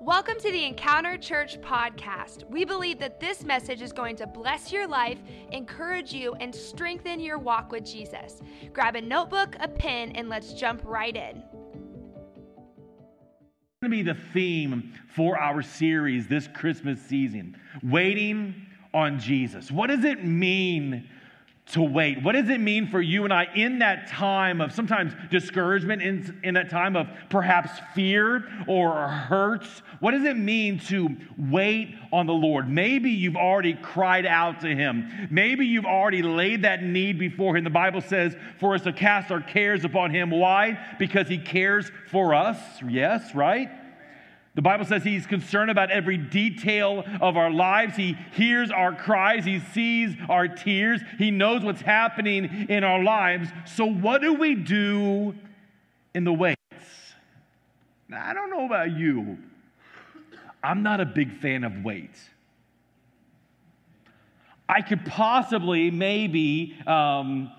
Welcome to the Encounter Church podcast. We believe that this message is going to bless your life, encourage you, and strengthen your walk with Jesus. Grab a notebook, a pen, and let's jump right in. going to be the theme for our series this Christmas season waiting on Jesus. What does it mean to wait? What does it mean for you and I in that time of sometimes discouragement, in, in that time of perhaps fear or hurts? What does it mean to wait on the Lord? Maybe you've already cried out to Him. Maybe you've already laid that need before Him. The Bible says for us to cast our cares upon Him. Why? Because He cares for us. Yes, right? The Bible says he's concerned about every detail of our lives. He hears our cries. He sees our tears. He knows what's happening in our lives. So, what do we do in the waits? Now, I don't know about you. I'm not a big fan of wait. I could possibly, maybe, um,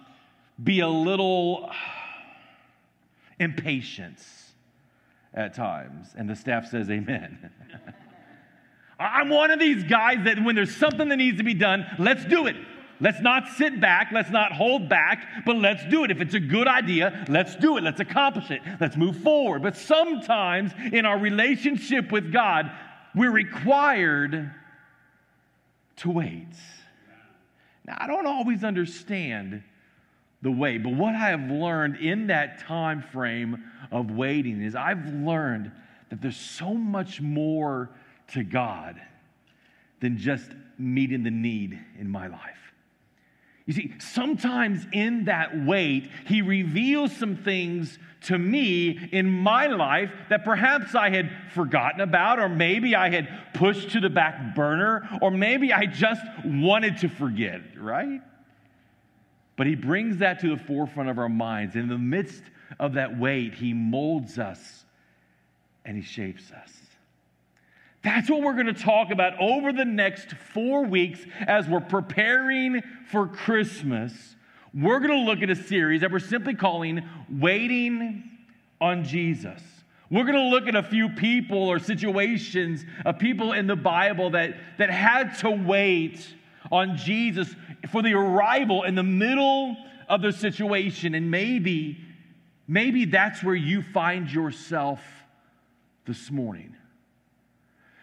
be a little impatient at times. And the staff says, Amen. I'm one of these guys that when there's something that needs to be done, let's do it. Let's not sit back. Let's not hold back, but let's do it. If it's a good idea, let's do it. Let's accomplish it. Let's move forward. But sometimes in our relationship with God, we're required to wait. Now, I don't always understand the way. But what I have learned in that time frame of waiting is I've learned that there's so much more to God than just meeting the need in my life. You see, sometimes in that wait, He reveals some things to me in my life that perhaps I had forgotten about, or maybe I had pushed to the back burner, or maybe I just wanted to forget, right? But he brings that to the forefront of our minds. In the midst of that wait, he molds us and he shapes us. That's what we're going to talk about over the next four weeks as we're preparing for Christmas. We're going to look at a series that we're simply calling Waiting on Jesus. We're going to look at a few people or situations of people in the Bible that, that had to wait on Jesus for the arrival in the middle of the situation. And maybe, maybe that's where you find yourself this morning.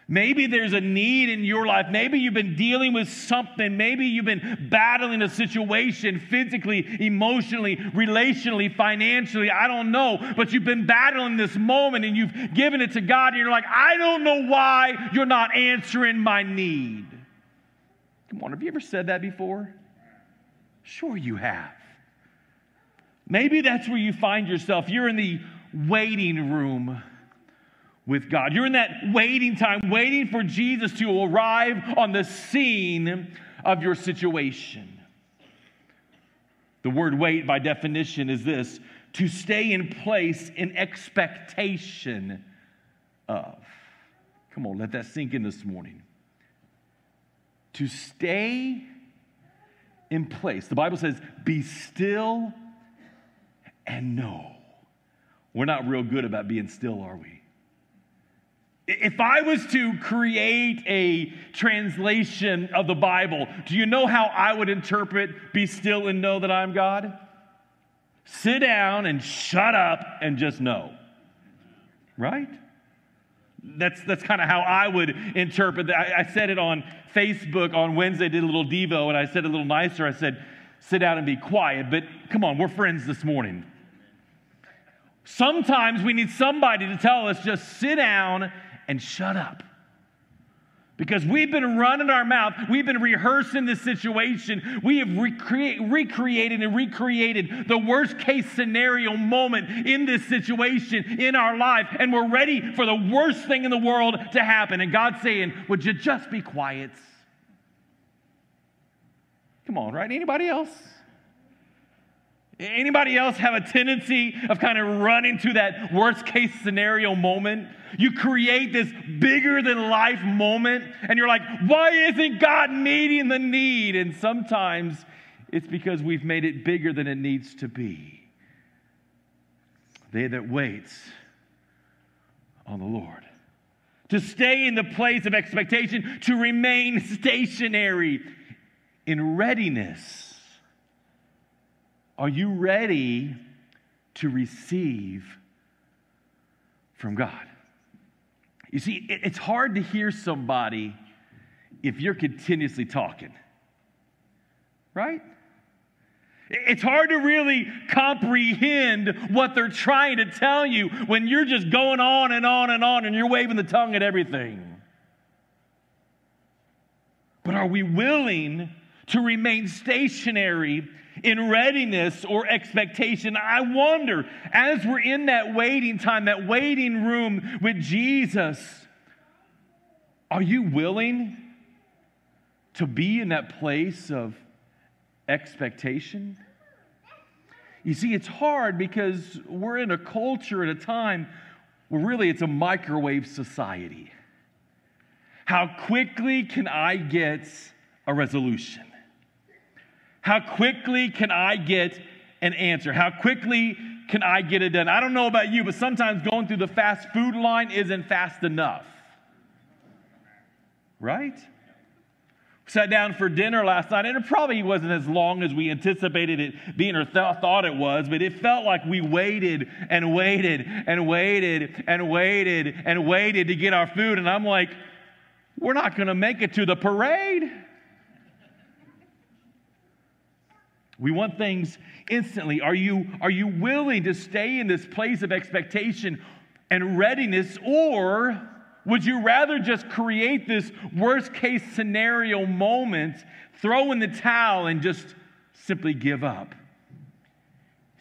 Maybe there's a need in your life. Maybe you've been dealing with something. Maybe you've been battling a situation physically, emotionally, relationally, financially. I don't know. But you've been battling this moment and you've given it to God and you're like, I don't know why you're not answering my need. Come on, have you ever said that before? Sure, you have. Maybe that's where you find yourself. You're in the waiting room with God. You're in that waiting time, waiting for Jesus to arrive on the scene of your situation. The word wait, by definition, is this to stay in place in expectation of. Come on, let that sink in this morning to stay in place. The Bible says, be still and know. We're not real good about being still, are we? If I was to create a translation of the Bible, do you know how I would interpret be still and know that I'm God? Sit down and shut up and just know. Right? That's, that's kind of how I would interpret that. I, I, said it on Facebook on Wednesday, did a little Devo, and I said a little nicer. I said, sit down and be quiet. But come on, we're friends this morning. Sometimes we need somebody to tell us just sit down and shut up. Because we've been running our mouth, we've been rehearsing this situation, we have recre- recreated and recreated the worst case scenario moment in this situation in our life, and we're ready for the worst thing in the world to happen. And God's saying, Would you just be quiet? Come on, right? Anybody else? Anybody else have a tendency of kind of running to that worst case scenario moment? You create this bigger than life moment, and you're like, why isn't God meeting the need? And sometimes it's because we've made it bigger than it needs to be. They that waits on the Lord. to stay in the place of expectation, to remain stationary in readiness. Are you ready to receive from God? You see, it's hard to hear somebody if you're continuously talking, right? It's hard to really comprehend what they're trying to tell you when you're just going on and on and on and you're waving the tongue at everything. But are we willing to remain stationary in readiness or expectation? I wonder, as we're in that waiting time, that waiting room with Jesus, are you willing to be in that place of expectation? You see, it's hard because we're in a culture at a time where really it's a microwave society. How quickly can I get a resolution? How quickly can I get an answer? How quickly can I get it done? I don't know about you, but sometimes going through the fast food line isn't fast enough. Right? sat down for dinner last night, and it probably wasn't as long as we anticipated it being or th- thought it was, but it felt like we waited and waited and waited and waited and waited to get our food. And I'm like, we're not going to make it to the parade. We want things instantly. Are you, are you willing to stay in this place of expectation and readiness, or would you rather just create this worst case scenario moment, throw in the towel, and just simply give up?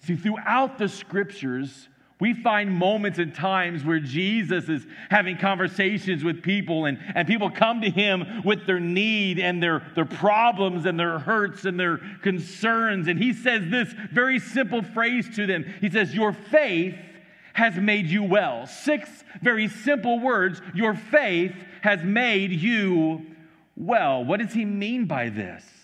See, throughout the scriptures, we find moments and times where Jesus is having conversations with people, and, and people come to him with their need and their, their problems and their hurts and their concerns. And he says this very simple phrase to them He says, Your faith has made you well. Six very simple words. Your faith has made you well. What does he mean by this?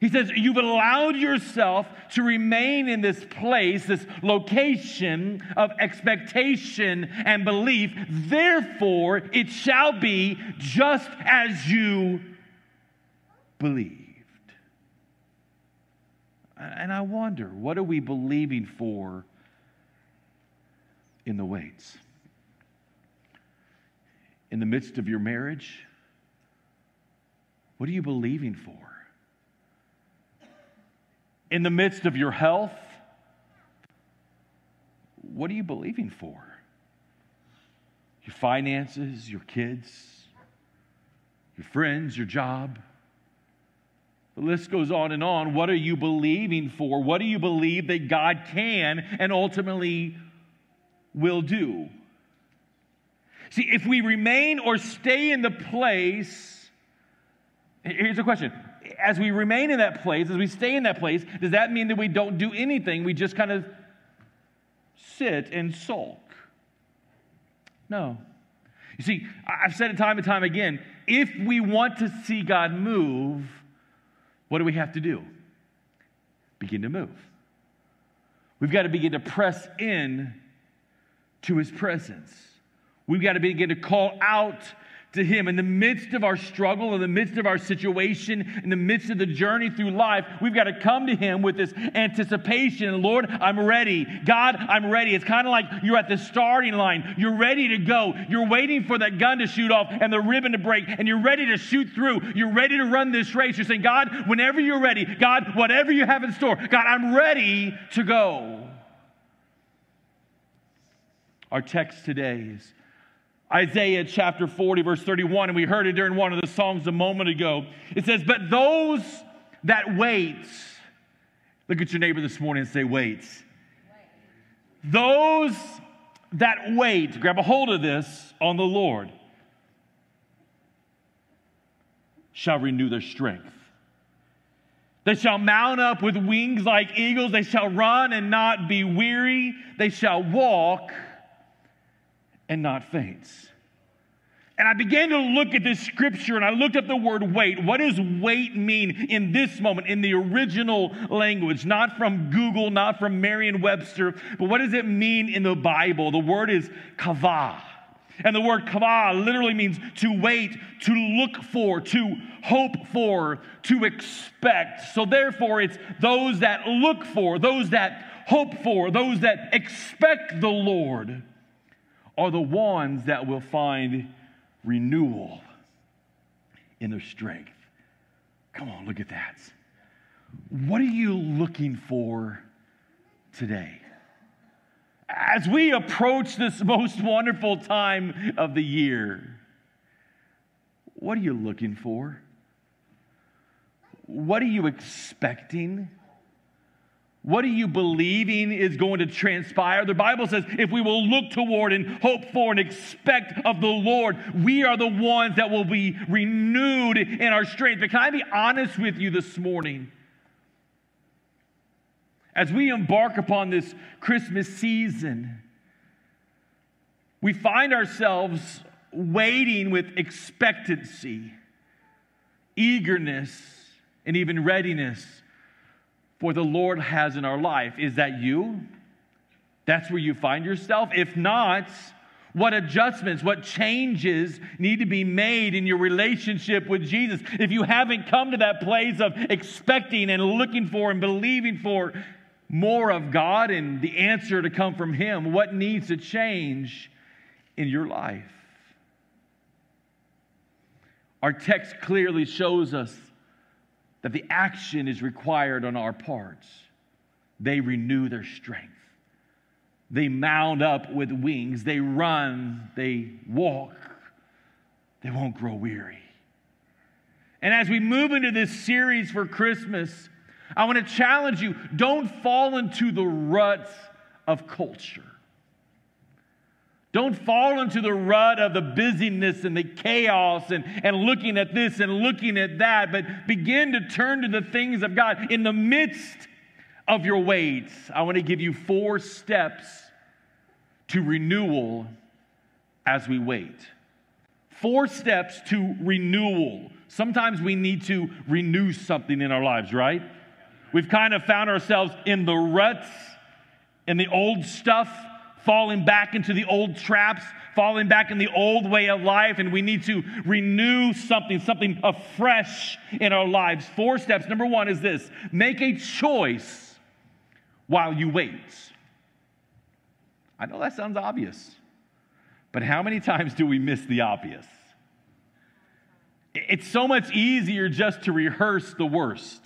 He says, You've allowed yourself to remain in this place, this location of expectation and belief. Therefore, it shall be just as you believed. And I wonder, what are we believing for in the waits. In the midst of your marriage, what are you believing for? In the midst of your health, what are you believing for? Your finances, your kids, your friends, your job. The list goes on and on. What are you believing for? What do you believe that God can and ultimately will do. See, if we remain or stay in the place, here's a question. As we remain in that place, as we stay in that place, does that mean that we don't do anything? We just kind of sit and sulk? No. You see, I've said it time and time again if we want to see God move, what do we have to do? Begin to move. We've got to begin to press in to his presence. We've got to begin to call out to him in the midst of our struggle, in the midst of our situation, in the midst of the journey through life. We've got to come to him with this anticipation. Lord, I'm ready. God, I'm ready. It's kind of like you're at the starting line. You're ready to go. You're waiting for that gun to shoot off and the ribbon to break, and you're ready to shoot through. You're ready to run this race. You're saying, God, whenever you're ready, God, whatever you have in store, God, I'm ready to go. Our text today is Isaiah chapter 40, verse 31, and we heard it during one of the songs a moment ago. It says, But those that wait, look at your neighbor this morning and say, Wait. Those that wait, grab a hold of this on the Lord, shall renew their strength. They shall mount up with wings like eagles. They shall run and not be weary. They shall walk and not faints. And I began to look at this scripture and I looked up the word wait. What does wait mean in this moment, in the original language? Not from Google, not from Merriam Webster, but what does it mean in the Bible? The word is kavah. And the word kavah literally means to wait, to look for, to hope for, to expect. So therefore, it's those that look for, those that hope for, those that expect the Lord are the ones that will find renewal in their strength. Come on, look at that. What are you looking for today? As we approach this most wonderful time of the year, what are you looking for? What are you expecting? What are you believing is going to transpire? The Bible says if we will look toward and hope for and expect of the Lord, we are the ones that will be renewed in our strength. But can I be honest with you this morning? As we embark upon this Christmas season, we find ourselves waiting with expectancy, eagerness, and even readiness for the Lord has in our life. Is that you? That's where you find yourself? If not, what adjustments, what changes need to be made in your relationship with Jesus? If you haven't come to that place of expecting and looking for and believing for more of God and the answer to come from Him, what needs to change in your life? Our text clearly shows us that the action is required on our parts. They renew their strength. They mount up with wings. They run. They walk. They won't grow weary. And as we move into this series for Christmas, I want to challenge you don't fall into the ruts of culture. Don't fall into the rut of the busyness and the chaos and, and looking at this and looking at that, but begin to turn to the things of God. In the midst of your waits, I want to give you four steps to renewal as we wait. Four steps to renewal. Sometimes we need to renew something in our lives, right? We've kind of found ourselves in the ruts, in the old stuff falling back into the old traps, falling back in the old way of life, and we need to renew something, something afresh in our lives. Four steps. Number one is this make a choice while you wait. I know that sounds obvious, but how many times do we miss the obvious? It's so much easier just to rehearse the worst.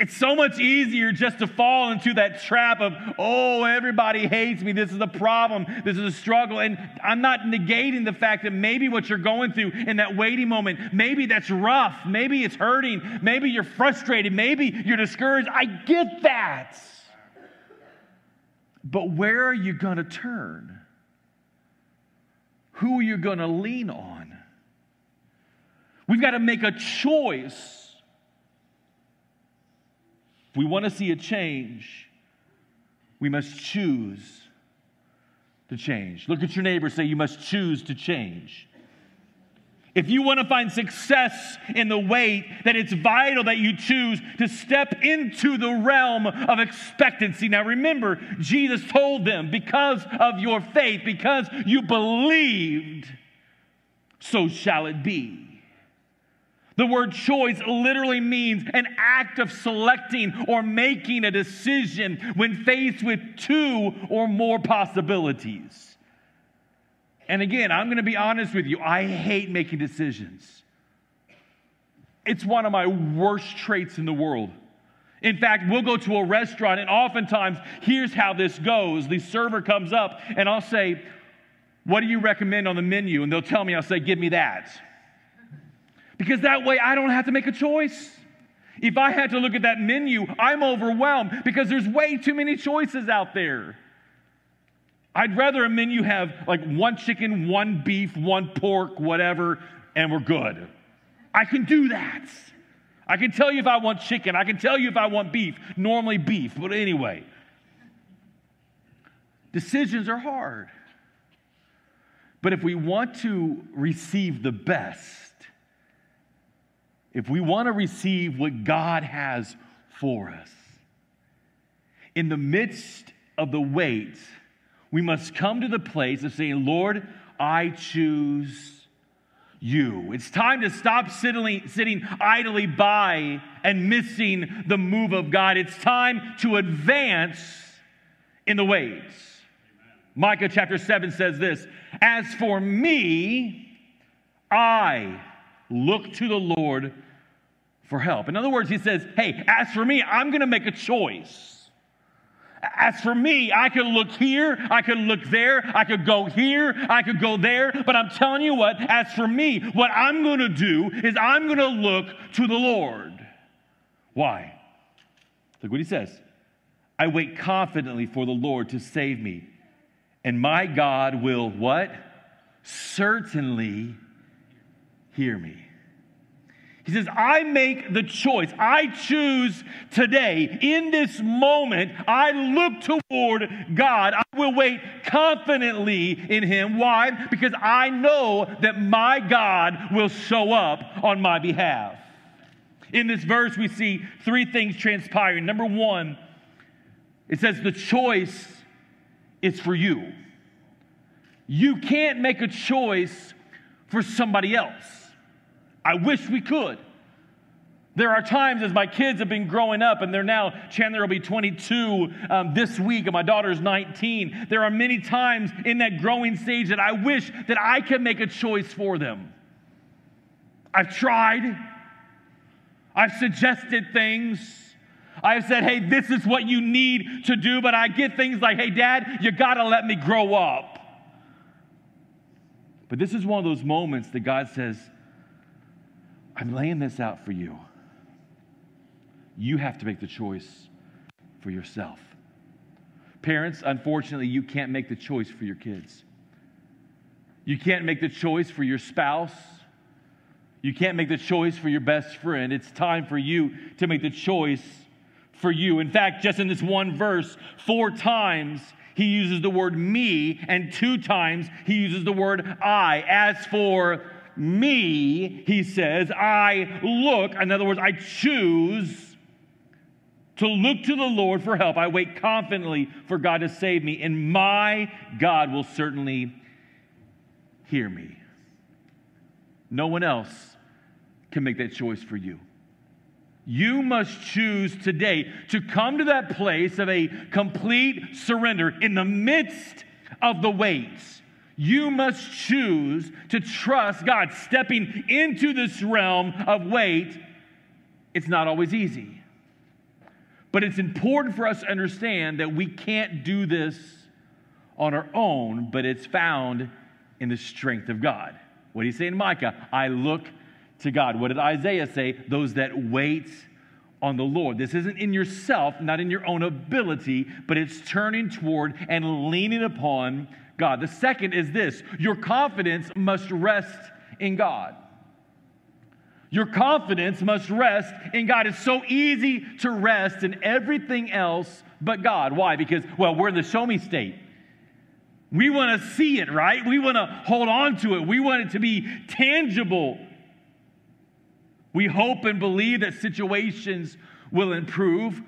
It's so much easier just to fall into that trap of, oh, everybody hates me. This is a problem. This is a struggle. And I'm not negating the fact that maybe what you're going through in that waiting moment, maybe that's rough. Maybe it's hurting. Maybe you're frustrated. Maybe you're discouraged. I get that. But where are you going to turn? Who are you going to lean on? We've got to make a choice if we want to see a change, we must choose to change. Look at your neighbor, say, You must choose to change. If you want to find success in the wait, then it's vital that you choose to step into the realm of expectancy. Now, remember, Jesus told them, because of your faith, because you believed, so shall it be. The word choice literally means an act of selecting or making a decision when faced with two or more possibilities. And again, I'm going to be honest with you, I hate making decisions. It's one of my worst traits in the world. In fact, we'll go to a restaurant, and oftentimes, here's how this goes the server comes up, and I'll say, What do you recommend on the menu? And they'll tell me, I'll say, Give me that because that way I don't have to make a choice. If I had to look at that menu, I'm overwhelmed because there's way too many choices out there. I'd rather a menu have like one chicken, one beef, one pork, whatever, and we're good. I can do that. I can tell you if I want chicken. I can tell you if I want beef. Normally beef, but anyway. Decisions are hard. But if we want to receive the best, if we want to receive what God has for us, in the midst of the wait, we must come to the place of saying, Lord, I choose you. It's time to stop sitting, sitting idly by and missing the move of God. It's time to advance in the ways. Micah chapter 7 says this As for me, I look to the Lord for help. In other words, he says, Hey, as for me, I'm going to make a choice. As for me, I could look here, I could look there, I could go here, I could go there, but I'm telling you what, as for me, what I'm going to do is I'm going to look to the Lord. Why? Look what he says. I wait confidently for the Lord to save me, and my God will what? Certainly hear me. He says, I make the choice. I choose today, in this moment, I look toward God. I will wait confidently in Him. Why? Because I know that my God will show up on my behalf. In this verse, we see three things transpiring. Number one, it says the choice is for you. You can't make a choice for somebody else. I wish we could. There are times as my kids have been growing up, and they're now, Chandler will be 22 um, this week, and my daughter's 19. There are many times in that growing stage that I wish that I could make a choice for them. I've tried, I've suggested things. I've said, hey, this is what you need to do, but I get things like, hey, dad, you gotta let me grow up. But this is one of those moments that God says, I'm laying this out for you. You have to make the choice for yourself. Parents, unfortunately, you can't make the choice for your kids. You can't make the choice for your spouse. You can't make the choice for your best friend. It's time for you to make the choice for you. In fact, just in this one verse, four times he uses the word me, and two times he uses the word I. As for me, he says, I look, in other words, I choose to look to the Lord for help. I wait confidently for God to save me, and my God will certainly hear me. No one else can make that choice for you. You must choose today to come to that place of a complete surrender in the midst of the weights you must choose to trust God. Stepping into this realm of weight, it's not always easy. But it's important for us to understand that we can't do this on our own, but it's found in the strength of God. What do you say in Micah? I look to God. What did Isaiah say? Those that wait on the Lord. This isn't in yourself, not in your own ability, but it's turning toward and leaning upon God. The second is this your confidence must rest in God. Your confidence must rest in God. It's so easy to rest in everything else but God. Why? Because, well, we're in the show me state. We want to see it, right? We want to hold on to it. We want it to be tangible. We hope and believe that situations will improve.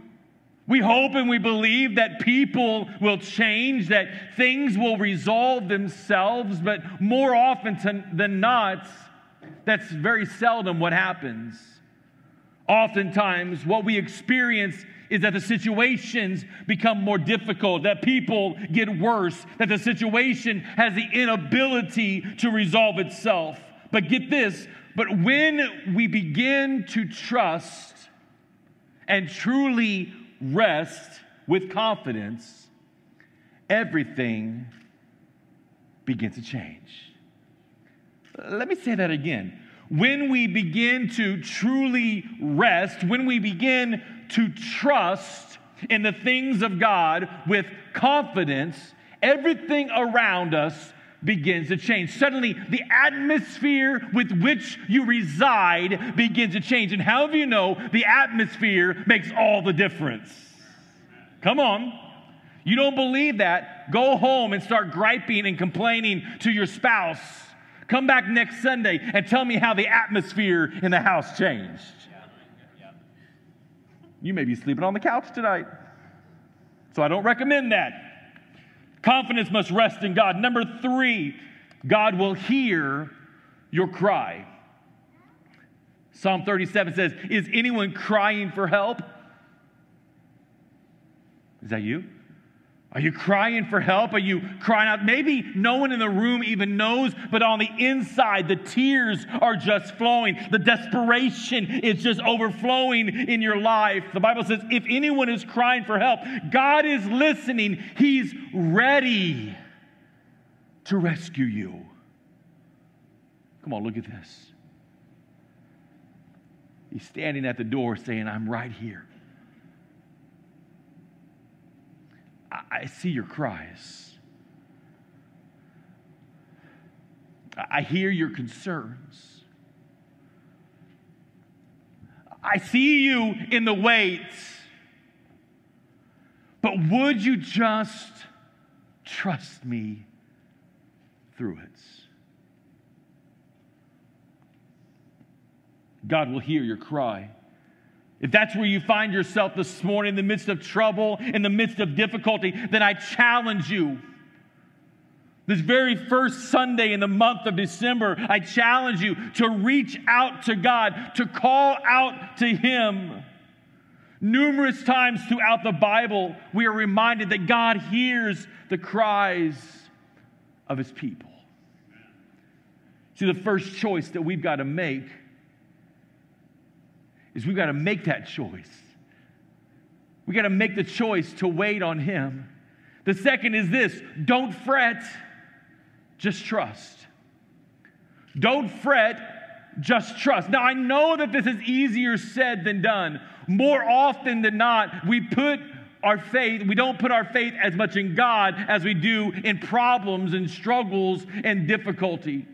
We hope and we believe that people will change, that things will resolve themselves, but more often than not, that's very seldom what happens. Oftentimes, what we experience is that the situations become more difficult, that people get worse, that the situation has the inability to resolve itself. But get this, but when we begin to trust and truly rest with confidence, everything begins to change. Let me say that again. When we begin to truly rest, when we begin to trust in the things of God with confidence, everything around us begins to change. Suddenly, the atmosphere with which you reside begins to change. And how do you know the atmosphere makes all the difference? Come on. You don't believe that? Go home and start griping and complaining to your spouse. Come back next Sunday and tell me how the atmosphere in the house changed. You may be sleeping on the couch tonight. So I don't recommend that. Confidence must rest in God. Number three, God will hear your cry. Psalm 37 says, Is anyone crying for help? Is that you? Are you crying for help? Are you crying out? Maybe no one in the room even knows, but on the inside, the tears are just flowing. The desperation is just overflowing in your life. The Bible says if anyone is crying for help, God is listening. He's ready to rescue you. Come on, look at this. He's standing at the door saying, I'm right here. I see your cries. I hear your concerns. I see you in the wait. But would you just trust me through it? God will hear your cry. If that's where you find yourself this morning in the midst of trouble, in the midst of difficulty, then I challenge you. This very first Sunday in the month of December, I challenge you to reach out to God, to call out to Him. Numerous times throughout the Bible, we are reminded that God hears the cries of His people. See, the first choice that we've got to make is we've got to make that choice. We got to make the choice to wait on Him. The second is this don't fret, just trust. Don't fret, just trust. Now, I know that this is easier said than done. More often than not, we put our faith, we don't put our faith as much in God as we do in problems and struggles and difficulty.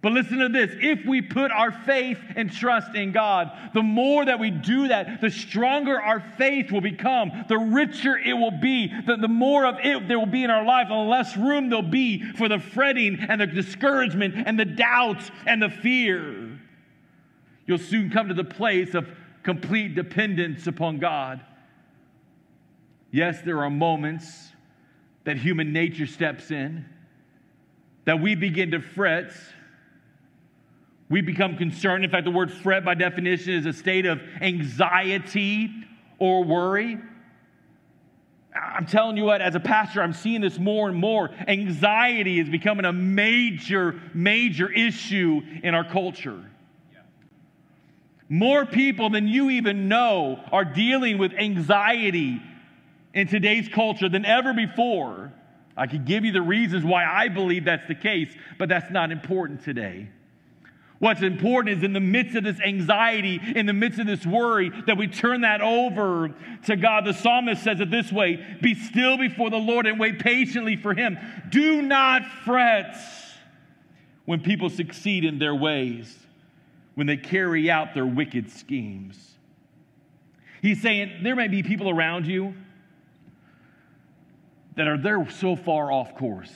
But listen to this if we put our faith and trust in God, the more that we do that, the stronger our faith will become, the richer it will be, the, the more of it there will be in our life, the less room there'll be for the fretting and the discouragement and the doubts and the fear. You'll soon come to the place of complete dependence upon God. Yes, there are moments that human nature steps in, that we begin to fret we become concerned. In fact, the word fret by definition is a state of anxiety or worry. I'm telling you what, as a pastor, I'm seeing this more and more. Anxiety is becoming a major, major issue in our culture. More people than you even know are dealing with anxiety in today's culture than ever before. I could give you the reasons why I believe that's the case, but that's not important today. What's important is in the midst of this anxiety, in the midst of this worry, that we turn that over to God. The psalmist says it this way Be still before the Lord and wait patiently for him. Do not fret when people succeed in their ways, when they carry out their wicked schemes. He's saying there may be people around you that are there so far off course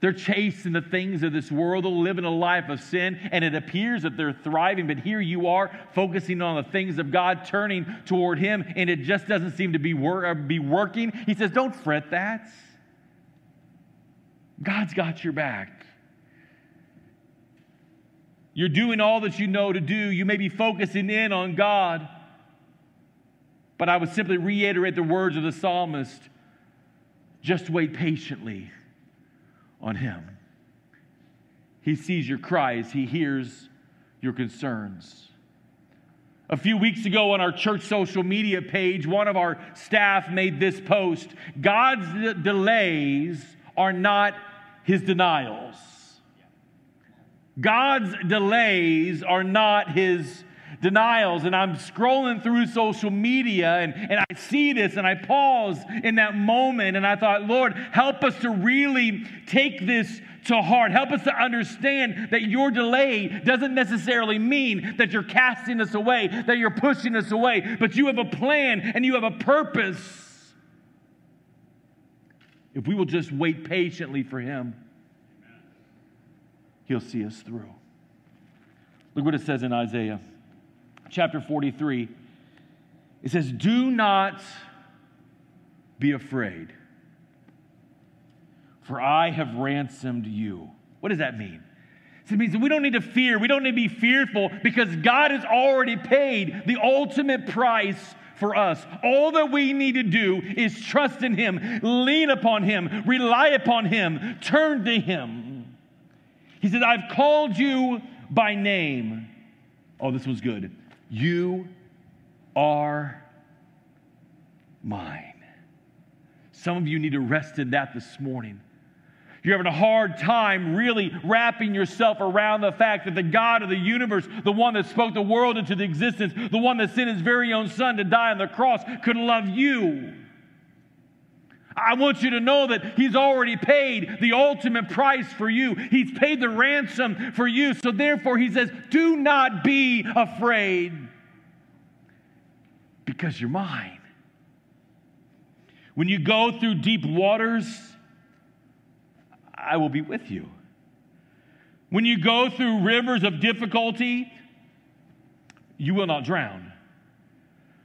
they're chasing the things of this world. They're living a life of sin, and it appears that they're thriving. But here you are, focusing on the things of God, turning toward Him, and it just doesn't seem to be, wor- uh, be working. He says, Don't fret that. God's got your back. You're doing all that you know to do. You may be focusing in on God. But I would simply reiterate the words of the psalmist just wait patiently on Him. He sees your cries, He hears your concerns. A few weeks ago on our church social media page, one of our staff made this post God's delays are not His denials. God's delays are not His denials. And I'm scrolling through social media and, and I see this and I pause in that moment and I thought, Lord, help us to really take this to heart. Help us to understand that your delay doesn't necessarily mean that you're casting us away, that you're pushing us away, but you have a plan and you have a purpose. If we will just wait patiently for Him, He'll see us through. Look what it says in Isaiah chapter 43, it says, Do not be afraid. for I have ransomed you. What does that mean? It means that we don't need to fear. We don't need to be fearful because God has already paid the ultimate price for us. All that we need to do is trust in Him, lean upon Him, rely upon Him, turn to Him. He said, I've called you by name. Oh, this was good. You are mine. Some of you need to rest in that this morning. You're having a hard time really wrapping yourself around the fact that the God of the universe, the one that spoke the world into the existence, the one that sent his very own son to die on the cross, could love you. I want you to know that He's already paid the ultimate price for you. He's paid the ransom for you. So therefore, He says, Do not be afraid because you're mine. When you go through deep waters, I will be with you. When you go through rivers of difficulty, you will not drown.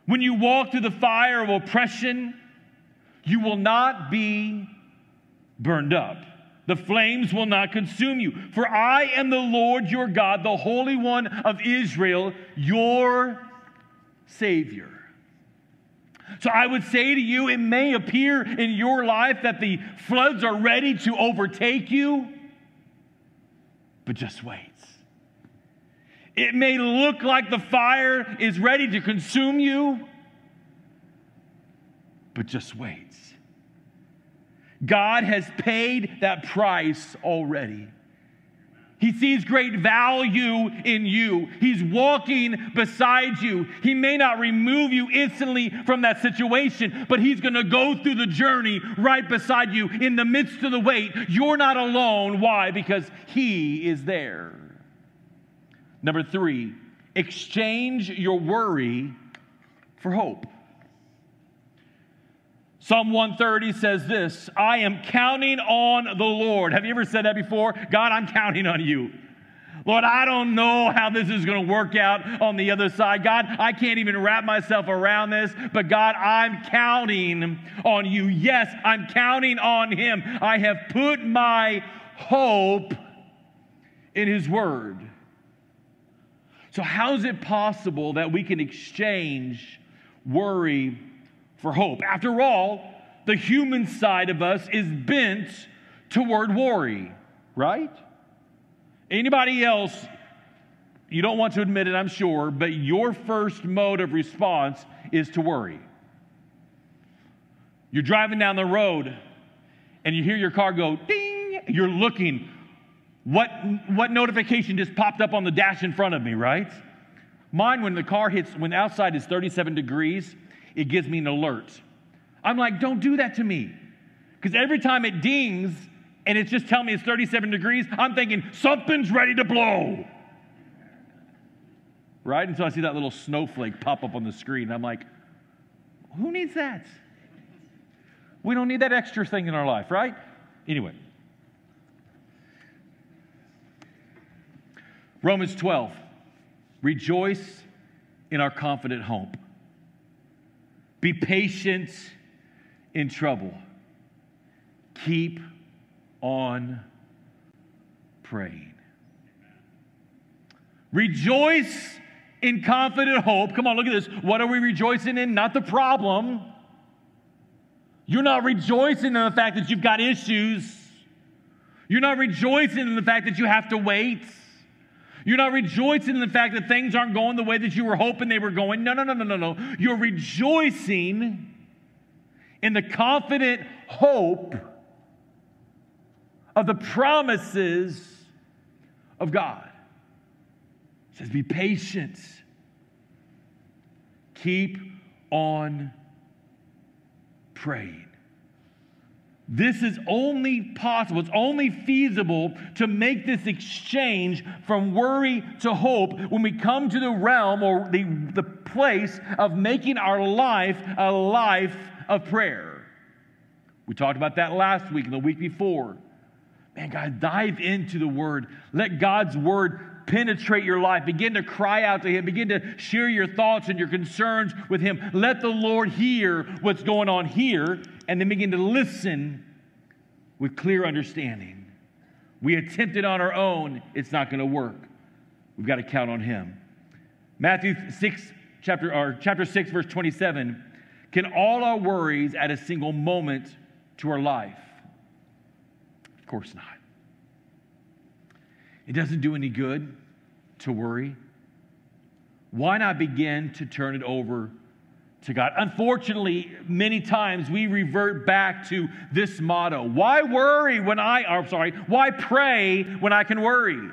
When you walk through the fire of oppression, you will not be burned up. The flames will not consume you. For I am the Lord your God, the Holy One of Israel, your Savior. So I would say to you, it may appear in your life that the floods are ready to overtake you, but just wait. It may look like the fire is ready to consume you, but just wait. God has paid that price already. He sees great value in you. He's walking beside you. He may not remove you instantly from that situation, but He's going to go through the journey right beside you in the midst of the wait. You're not alone. Why? Because He is there. Number three, exchange your worry for hope. Psalm 130 says this I am counting on the Lord. Have you ever said that before? God, I'm counting on you. Lord, I don't know how this is going to work out on the other side. God, I can't even wrap myself around this, but God, I'm counting on you. Yes, I'm counting on Him. I have put my hope in His Word. So, how is it possible that we can exchange worry for hope. After all, the human side of us is bent toward worry, right? Anybody else, you don't want to admit it, I'm sure, but your first mode of response is to worry. You're driving down the road and you hear your car go ding, you're looking, what, what notification just popped up on the dash in front of me, right? Mine, when the car hits, when outside is 37 degrees, it gives me an alert. I'm like, don't do that to me. Because every time it dings and it's just telling me it's 37 degrees, I'm thinking, something's ready to blow. Right? Until I see that little snowflake pop up on the screen. I'm like, who needs that? We don't need that extra thing in our life, right? Anyway. Romans 12. Rejoice in our confident hope. Be patient in trouble. Keep on praying. Rejoice in confident hope. Come on, look at this. What are we rejoicing in? Not the problem. You're not rejoicing in the fact that you've got issues. You're not rejoicing in the fact that you have to wait. You're not rejoicing in the fact that things aren't going the way that you were hoping they were going. No, no, no, no, no, no. You're rejoicing in the confident hope of the promises of God. It says, Be patient. Keep on praying. This is only possible, it's only feasible to make this exchange from worry to hope when we come to the realm or the, the place of making our life a life of prayer. We talked about that last week and the week before. Man, God, dive into the Word. Let God's Word penetrate your life. Begin to cry out to Him. Begin to share your thoughts and your concerns with Him. Let the Lord hear what's going on here and then begin to listen with clear understanding. We attempt it on our own, it's not going to work. We've got to count on Him. Matthew 6, chapter, or chapter 6, verse 27 Can all our worries add a single moment to our life? Course not. It doesn't do any good to worry. Why not begin to turn it over to God. Unfortunately, many times we revert back to this motto Why worry when I, I'm sorry, why pray when I can worry?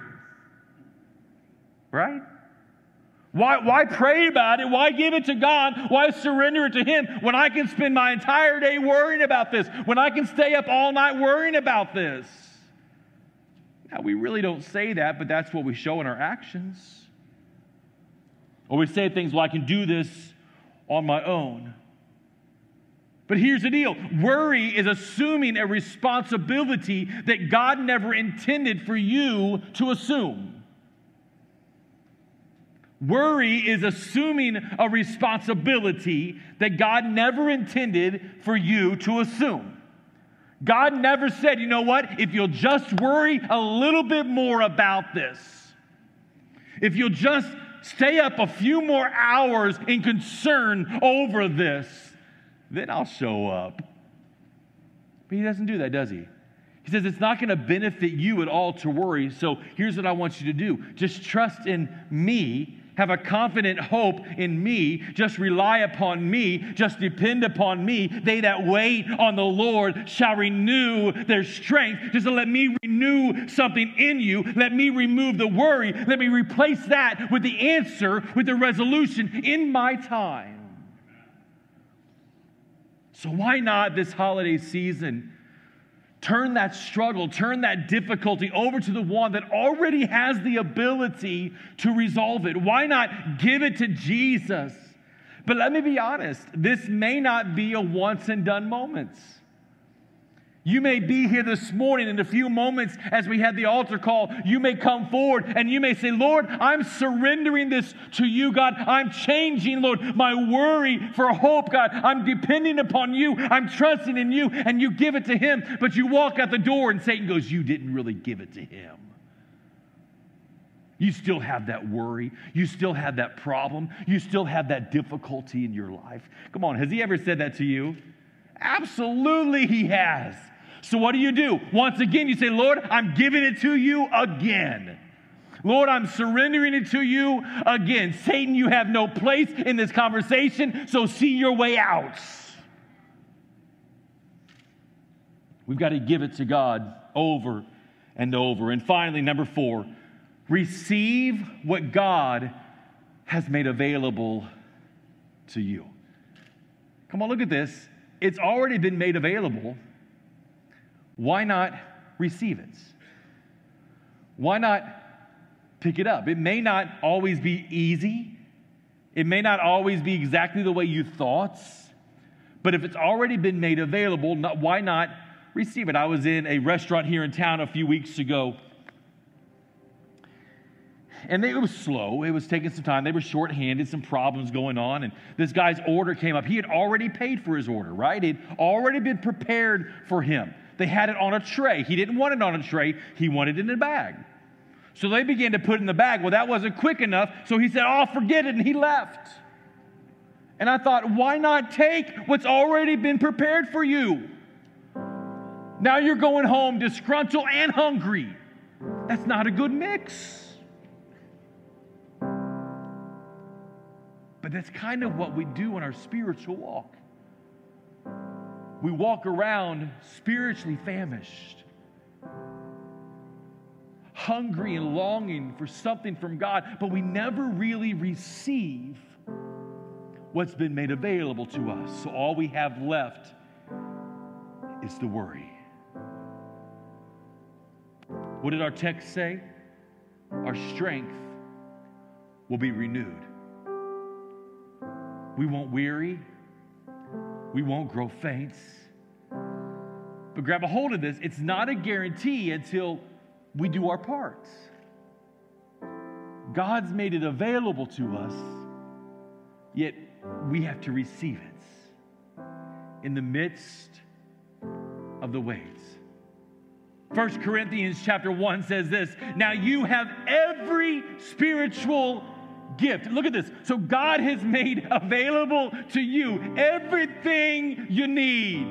Right? Why, why pray about it? Why give it to God? Why surrender it to Him when I can spend my entire day worrying about this? When I can stay up all night worrying about this? Now, we really don't say that, but that's what we show in our actions. Or we say things like, I can do this on my own. But here's the deal worry is assuming a responsibility that God never intended for you to assume. Worry is assuming a responsibility that God never intended for you to assume. God never said, you know what, if you'll just worry a little bit more about this, if you'll just stay up a few more hours in concern over this, then I'll show up. But he doesn't do that, does he? He says it's not going to benefit you at all to worry. So here's what I want you to do just trust in me have a confident hope in me, just rely upon me, just depend upon me. They that wait on the Lord shall renew their strength. Just let me renew something in you. Let me remove the worry. Let me replace that with the answer, with the resolution in my time. So, why not this holiday season? Turn that struggle, turn that difficulty over to the one that already has the ability to resolve it. Why not give it to Jesus? But let me be honest, this may not be a once and done moment. You may be here this morning in a few moments as we had the altar call. You may come forward and you may say, Lord, I'm surrendering this to you, God. I'm changing, Lord, my worry for hope, God. I'm depending upon you. I'm trusting in you. And you give it to Him. But you walk out the door and Satan goes, You didn't really give it to Him. You still have that worry. You still have that problem. You still have that difficulty in your life. Come on, has He ever said that to you? Absolutely, He has. So, what do you do? Once again, you say, Lord, I'm giving it to you again. Lord, I'm surrendering it to you again. Satan, you have no place in this conversation, so see your way out. We've got to give it to God over and over. And finally, number four, receive what God has made available to you. Come on, look at this. It's already been made available why not receive it? Why not pick it up? It may not always be easy, it may not always be exactly the way you thought, but if it's already been made available, why not receive it? I was in a restaurant here in town a few weeks ago. And it was slow. It was taking some time. They were short-handed, some problems going on. And this guy's order came up. He had already paid for his order, right? It already been prepared for him. They had it on a tray. He didn't want it on a tray, he wanted it in a bag. So they began to put it in the bag. Well, that wasn't quick enough. So he said, Oh, forget it. And he left. And I thought, why not take what's already been prepared for you? Now you're going home disgruntled and hungry. That's not a good mix. But that's kind of what we do in our spiritual walk we walk around spiritually famished, hungry and longing for something from God, but we never really receive what's been made available to us. So all we have left is the worry. What did our text say? Our strength will be renewed. We won't weary we won't grow faint. But grab a hold of this. It's not a guarantee until we do our parts. God's made it available to us, yet we have to receive it in the midst of the ways. 1 Corinthians chapter 1 says this Now you have every spiritual gift. Look at this. So God has made available to you everything you need.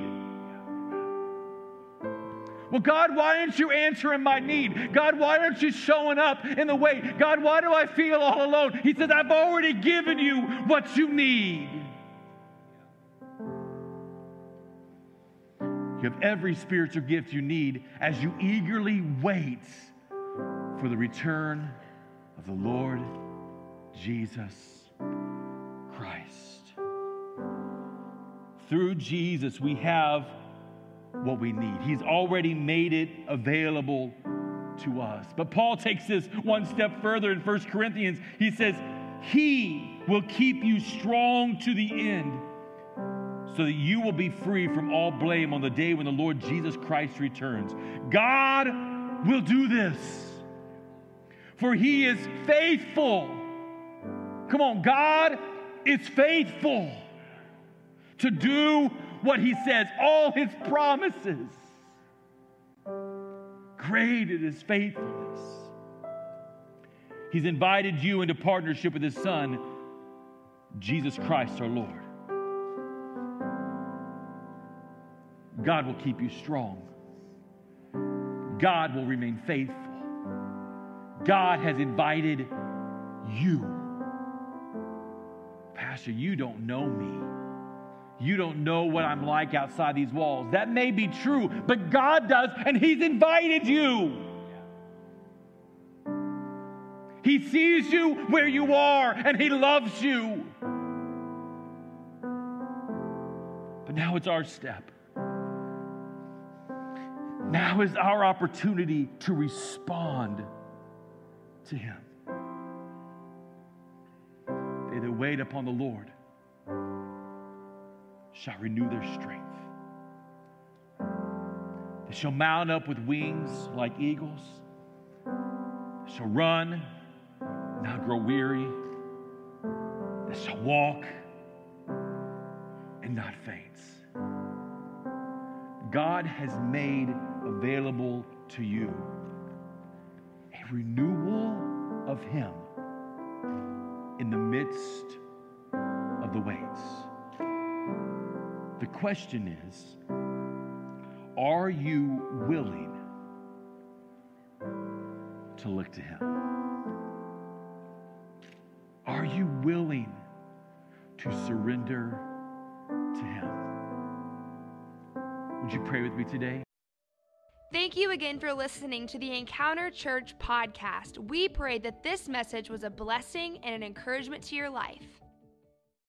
Well, God, why aren't you answering my need? God, why aren't you showing up in the way? God, why do I feel all alone? He says, I've already given you what you need. You have every spiritual gift you need as you eagerly wait for the return of the Lord Jesus Christ. Through Jesus, we have what we need. He's already made it available to us. But Paul takes this one step further in 1 Corinthians. He says, He will keep you strong to the end so that you will be free from all blame on the day when the Lord Jesus Christ returns. God will do this, for He is faithful. Come on, God is faithful to do what He says, all His promises. Great is His faithfulness. He's invited you into partnership with His Son, Jesus Christ our Lord. God will keep you strong. God will remain faithful. God has invited you. Pastor, you don't know me. You don't know what I'm like outside these walls. That may be true, but God does, and He's invited you. He sees you where you are, and He loves you. But now it's our step. Now is our opportunity to respond to Him. Wait upon the Lord shall renew their strength. They shall mount up with wings like eagles. They shall run, not grow weary. They shall walk and not faint. God has made available to you a renewal of Him in the midst of the waits. The question is are you willing to look to Him? Are you willing to surrender to Him? Would you pray with me today? Thank you again for listening to the Encounter Church podcast. We pray that this message was a blessing and an encouragement to your life.